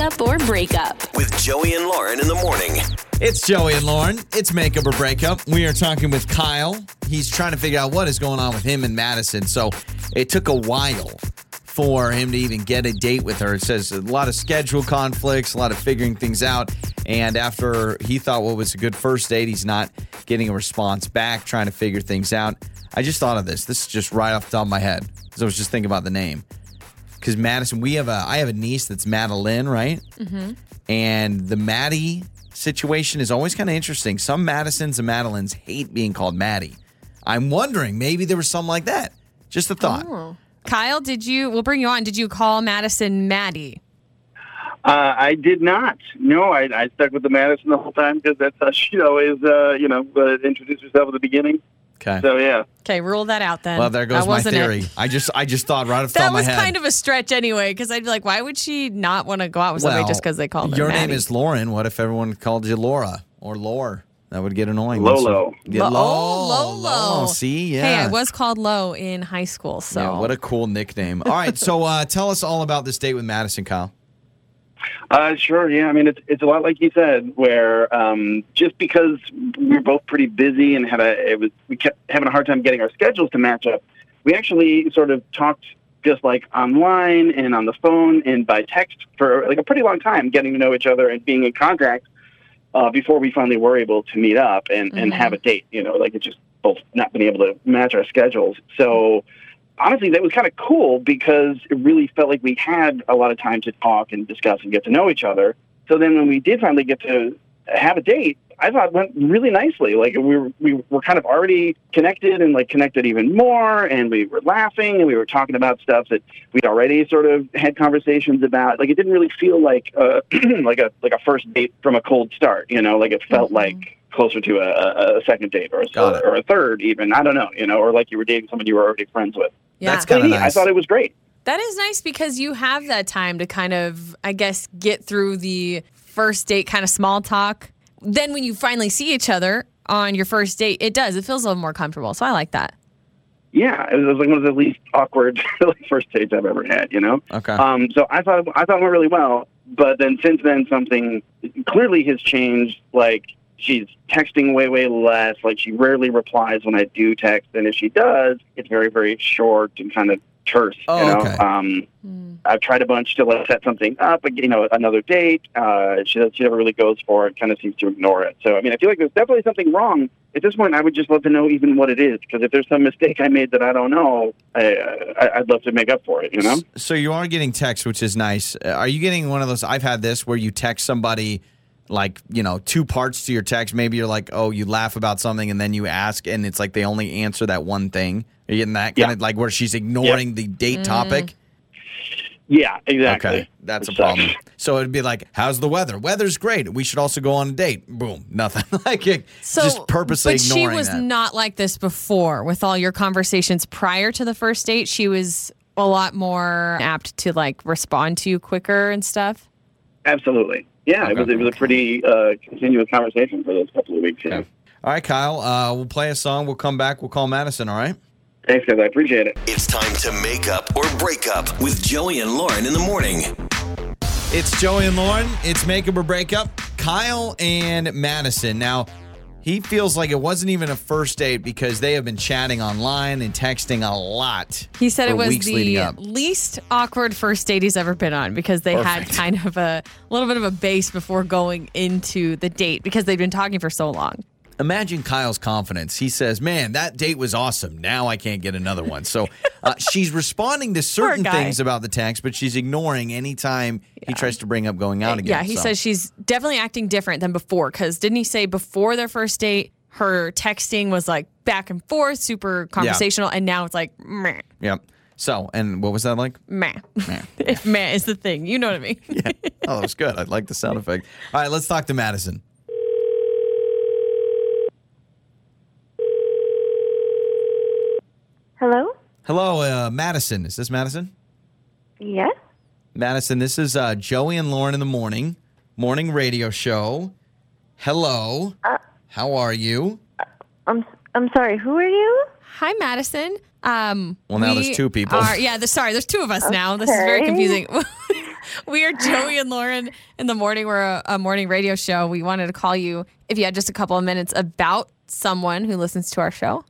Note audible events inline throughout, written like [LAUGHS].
Makeup or breakup. With Joey and Lauren in the morning. It's Joey and Lauren. It's Makeup or Breakup. We are talking with Kyle. He's trying to figure out what is going on with him and Madison. So it took a while for him to even get a date with her. It says a lot of schedule conflicts, a lot of figuring things out. And after he thought what was a good first date, he's not getting a response back, trying to figure things out. I just thought of this. This is just right off the top of my head because I was just thinking about the name. Because Madison, we have a, I have a niece that's Madeline, right? Mm-hmm. And the Maddie situation is always kind of interesting. Some Madisons and Madelines hate being called Maddie. I'm wondering, maybe there was something like that. Just a thought. Oh. Kyle, did you? We'll bring you on. Did you call Madison Maddie? Uh, I did not. No, I, I stuck with the Madison the whole time because that's how she always, uh, you know, uh, introduced herself at the beginning. Okay. So yeah, Okay, rule that out then. well, there goes That my wasn't it. theory. I just, I just thought right off the top That of my was kind of a stretch anyway, because I'd be like, why would she not want to go out with somebody just because they called her Your name is Lauren. What if everyone called you Laura or Lore? That would get annoying. Lolo. Yeah, Lo- Lo- oh, Lolo. See, yeah. Hey, I was called Low in high school, so Yeah, what a cool nickname. All right, so uh, tell us all about this date with Madison, Kyle. Uh, sure. Yeah, I mean, it's it's a lot like you said, where um, just because we were both pretty busy and had a, it was we kept having a hard time getting our schedules to match up. We actually sort of talked just like online and on the phone and by text for like a pretty long time, getting to know each other and being in contact uh, before we finally were able to meet up and, and Mhm. have a date. You know, like it just both not been able to match our schedules. So honestly, that was kind of cool because it really felt like we had a lot of time to talk and discuss and get to know each other. So then when we did finally get to have a date, I thought it went really nicely. Like we were, we were kind of already connected and like connected even more. And we were laughing and we were talking about stuff that we'd already sort of had conversations about. Like it didn't really feel like uh, [CLEARS THROAT] like a like a first date from a cold start. You know, like it felt Mhm. like closer to a, a second date or a, or a third even. I don't know. You know, or like you were dating someone you were already friends with. Yeah. That's kind of nice. I thought it was great. That is nice because you have that time to kind of, I guess, get through the first date kind of small talk. Then when you finally see each other on your first date, it does. It feels a little more comfortable. So I like that. Yeah, it was like one of the least awkward [LAUGHS] first dates I've ever had. You know. Okay. Um, so I thought I thought it went really well. But then since then, something clearly has changed. Like she's texting way way less. Like she rarely replies when I do text, and if she does, it's very very short and kind of terse. Oh, you know. okay. Um, Hmm. I've tried a bunch to like set something up, you know, another date. Uh, she she never really goes for it. Kind of seems to ignore it. So I mean, I feel like there's definitely something wrong. At this point, I would just love to know even what it is, because if there's some mistake I made that I don't know, I, I, I'd love to make up for it. You know? So you are getting texts which is nice. Uh, Are you getting one of those? I've had this where you text somebody like you know two parts to your text. Maybe you're like, oh, you laugh about something, and then you ask, and it's like they only answer that one thing. Are you getting that kind Yeah. of like where she's ignoring the date mm-hmm. topic? Yeah, exactly. Okay, that's a sucks. Uh, problem. So it'd be like, how's the weather? Weather's great. We should also go on a date. Boom, nothing. [LAUGHS] like it, So, just purposely but she was that. not like this before. With all your conversations prior to the first date, she was a lot more apt to like respond to you quicker and stuff. Absolutely. Yeah, it was it was a pretty uh, continuous conversation for those couple of weeks. Yeah. Okay. All right, Kyle. Uh, we'll play a song. We'll come back. We'll call Madison. All right. Thanks, guys. I appreciate it. It's time to make up or break up with Joey and Lauren in the morning. It's Joey and Lauren. It's make up or break up. Kyle and Madison. Now, he feels like it wasn't even a first date because they have been chatting online and texting a lot. He said it was the least awkward first date he's ever been on because they had kind of a little bit of a base before going into the date because they'd been talking for so long. Imagine Kyle's confidence. He says, "Man, that date was awesome. Now I can't get another one." So uh, [LAUGHS] she's responding to certain things about the text, but she's ignoring anytime he tries to bring up going out again. Yeah, he So- says she's definitely acting different than before. Because didn't he say before their first date, her texting was like back and forth, super conversational, and now it's like meh, Yep. So, and what was that like? meh. Meh. if [LAUGHS] meh is the thing, you know what I mean. [LAUGHS] Yeah. Oh, that was good. I like the sound effect. All right, let's talk to Madison. Hello? Hello, uh, Madison. Is this Madison? Yes? Madison, this is uh, Joey and Lauren in the morning, morning radio show. Hello. Uh, How are you? I'm I'm sorry, who are you? Hi, Madison. Um, Well, now we there's two people. Are, yeah, the, sorry, there's two of us now. This is very confusing. [LAUGHS] [LAUGHS] We are Joey and Lauren in the morning. We're a, a morning radio show. We wanted to call you if you had just a couple of minutes about someone who listens to our show.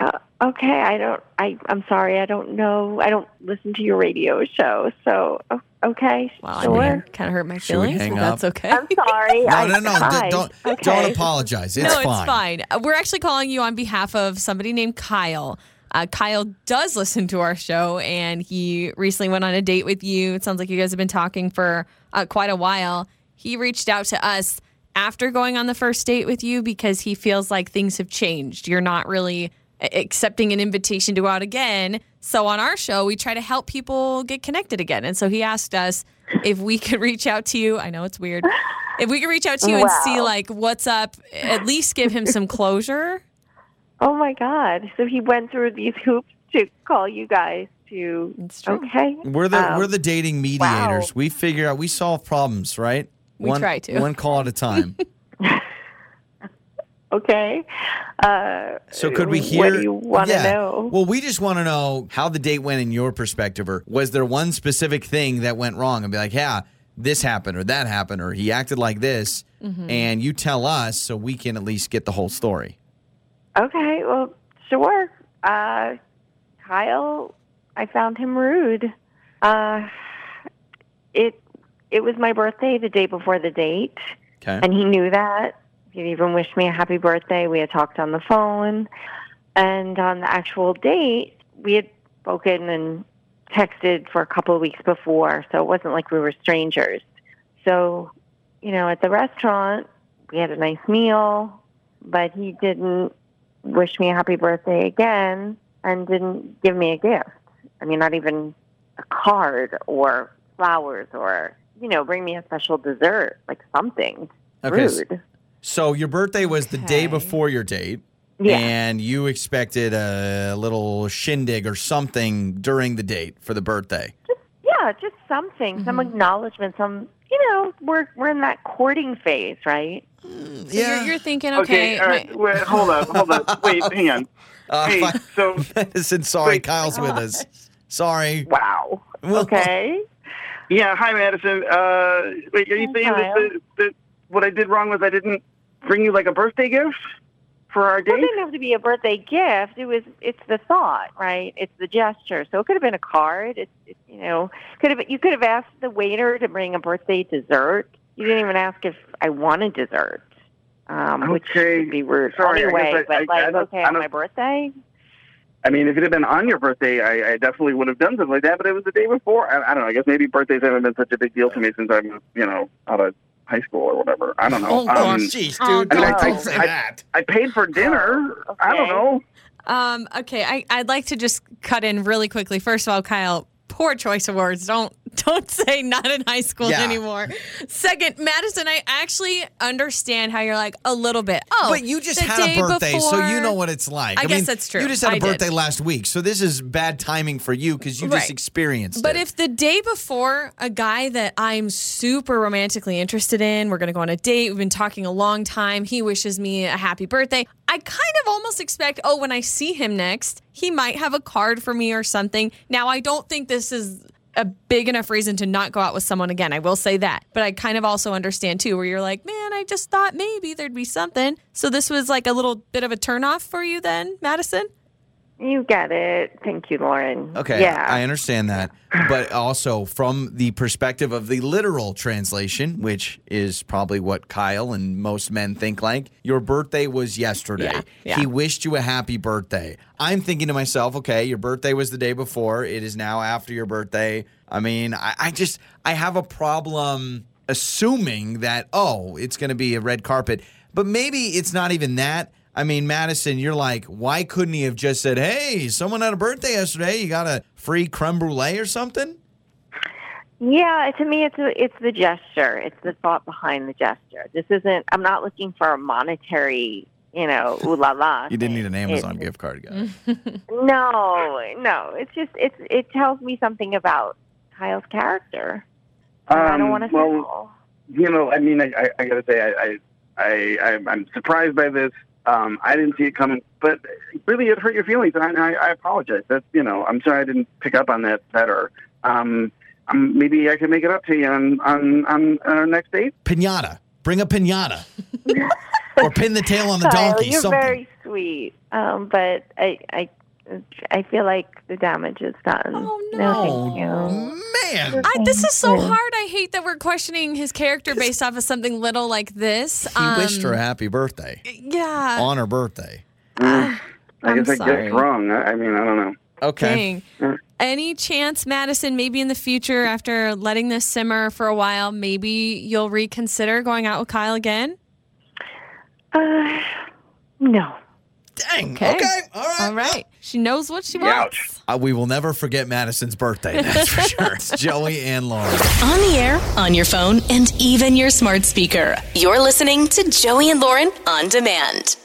Uh, okay, I don't. I I'm sorry. I don't know. I don't listen to your radio show. So okay, Well, sure. I mean, kind of hurt my Should feelings, hang but that's okay. I'm sorry. No, I, no, no. d- fine. Don't Okay. don't apologize. It's no, fine. it's fine. Uh, We're actually calling you on behalf of somebody named Kyle. Uh, Kyle does listen to our show, and he recently went on a date with you. It sounds like you guys have been talking for uh, quite a while. He reached out to us after going on the first date with you because he feels like things have changed. You're not really a- accepting an invitation to go out again. So on our show, we try to help people get connected again. And so he asked us if we [LAUGHS] could reach out to you. I know it's weird. If we could reach out to you and see like what's up, at least give him some closure. [LAUGHS] Oh my God! So he went through these hoops to call you guys to. Okay. We're the Um, we're the dating mediators. We figure out we solve problems, right? We one, try to. One call at a time. [LAUGHS] Okay. Uh, So could we What hear? do you want to Yeah. know? Well, we just want to know how the date went in your perspective, or was there one specific thing that went wrong? And be like, yeah, this happened, or that happened, or he acted like this, Mm-hmm. and you tell us so we can at least get the whole story. Okay, well, sure. Uh, Kyle, I found him rude. Uh, it it was my birthday the day before the date, Okay. and he knew that. He'd even wished me a happy birthday. We had talked on the phone, and on the actual date, we had spoken and texted for a couple of weeks before, so it wasn't like we were strangers. So, you know, at the restaurant, we had a nice meal, but he didn't wish me a happy birthday again and didn't give me a gift. I mean, not even a card or flowers or, you know, bring me a special dessert, like something. Okay, Rude. So your birthday was the day before your date. Yeah. And you expected a little shindig or something during the date for the birthday. Yeah, just something, some acknowledgement, some, you know, we're, we're in that courting phase, right? So you're, you're thinking, okay, Okay, all right. my- Wait, hold up, hold up. [LAUGHS] Wait, hang on. Uh, Hey, fi- so [LAUGHS] Madison, sorry, Wait. Kyle's with us. [LAUGHS] Sorry. Wow. Okay. yeah, hi Madison. Uh, wait, are you Hi, saying that, Kyle. the, that what I did wrong was I didn't bring you like a birthday gift for our date? it didn't have to be a birthday gift. It was it's the thought, right? It's the gesture. So it could have been a card. It's, it's you know could have you could have asked the waiter to bring a birthday dessert. You didn't even ask if I wanted dessert, um, which Okay. would be rude Sorry, anyway. guess I- but I- like, I okay, on my birthday. I mean, if it had been on your birthday, I, I definitely would have done something like that. But it was the day before. I, I don't know. I guess maybe birthdays haven't been such a big deal to me since I'm, you know, out of high school or whatever. I don't know. Oh, Um, jeez, Oh, dude. I mean, don't, I- don't say I- that. I paid for dinner. I don't know. Um, okay, I, I'd like to just cut in really quickly. First of all, Kyle, poor choice of words. Don't don't say not in high school Yeah. anymore. Second, Madison, I actually understand how you're like a little bit. Oh, But you just had a day birthday, so you know what it's like. I guess mean, that's true. You just had a I did. birthday last week, so this is bad timing for you because you just experienced But it. if the day before a guy that I'm super romantically interested in, we're going to go on a date, we've been talking a long time, he wishes me a happy birthday, I kind of almost expect, oh, when I see him next, he might have a card for me or something. Now, I don't think this is a big enough reason to not go out with someone again. I will say that. But I kind of also understand too, where you're like, man, I just thought maybe there'd be something. So this was like a little bit of a turnoff for you then, Madison? You get it. Thank you, Lauren. Okay, Yeah. I understand that. But also from the perspective of the literal translation, which is probably what Kyle and most men think like, your birthday was yesterday. Yeah, yeah. He wished you a happy birthday. I'm thinking to myself, okay, your birthday was the day before. It is now after your birthday. I mean, I, I just, I have a problem assuming that, oh, it's going to be a red carpet. But maybe it's not even that. I mean, Madison, you're like, why couldn't he have just said, hey, someone had a birthday yesterday. You got a free creme brulee or something? Yeah, to me, it's a, it's the gesture. It's the thought behind the gesture. This isn't. I'm not looking for a monetary, you know, ooh la la. You didn't need an. Amazon It- gift card, guys. [LAUGHS] No, no. It's just it's it tells me something about Kyle's character. And I don't Um, want to well, know. you know, I mean, I, I, I got to say, I, I, I, I, I'm surprised by this. Um, I didn't see it coming, but really, it hurt your feelings, and I, I, I apologize. That's, you know, I'm sorry I didn't pick up on that better. Um, um, maybe I can make it up to you on on on our next date. Pinata. Bring a pinata. [LAUGHS] or pin the tail on the Kyle, donkey. you're something. very sweet, um, but I, I, I feel like the damage is done. Oh, thank you. Man. I, this is so hard. I hate that we're questioning his character based off of something little like this. He wished her a happy birthday Yeah. on her birthday. [SIGHS] I I'm guess I sorry. guessed wrong. I, I mean, I don't know. Okay. Dang. Any chance, Madison, maybe in the future, after letting this simmer for a while, maybe you'll reconsider going out with Kyle again? Uh, no. Dang. Okay. Okay. All right. All right. She knows what she wants. Uh, we will never forget Madison's birthday. That's for [LAUGHS] sure. It's Joey and Lauren. On the air, on your phone, and even your smart speaker. You're listening to Joey and Lauren on demand.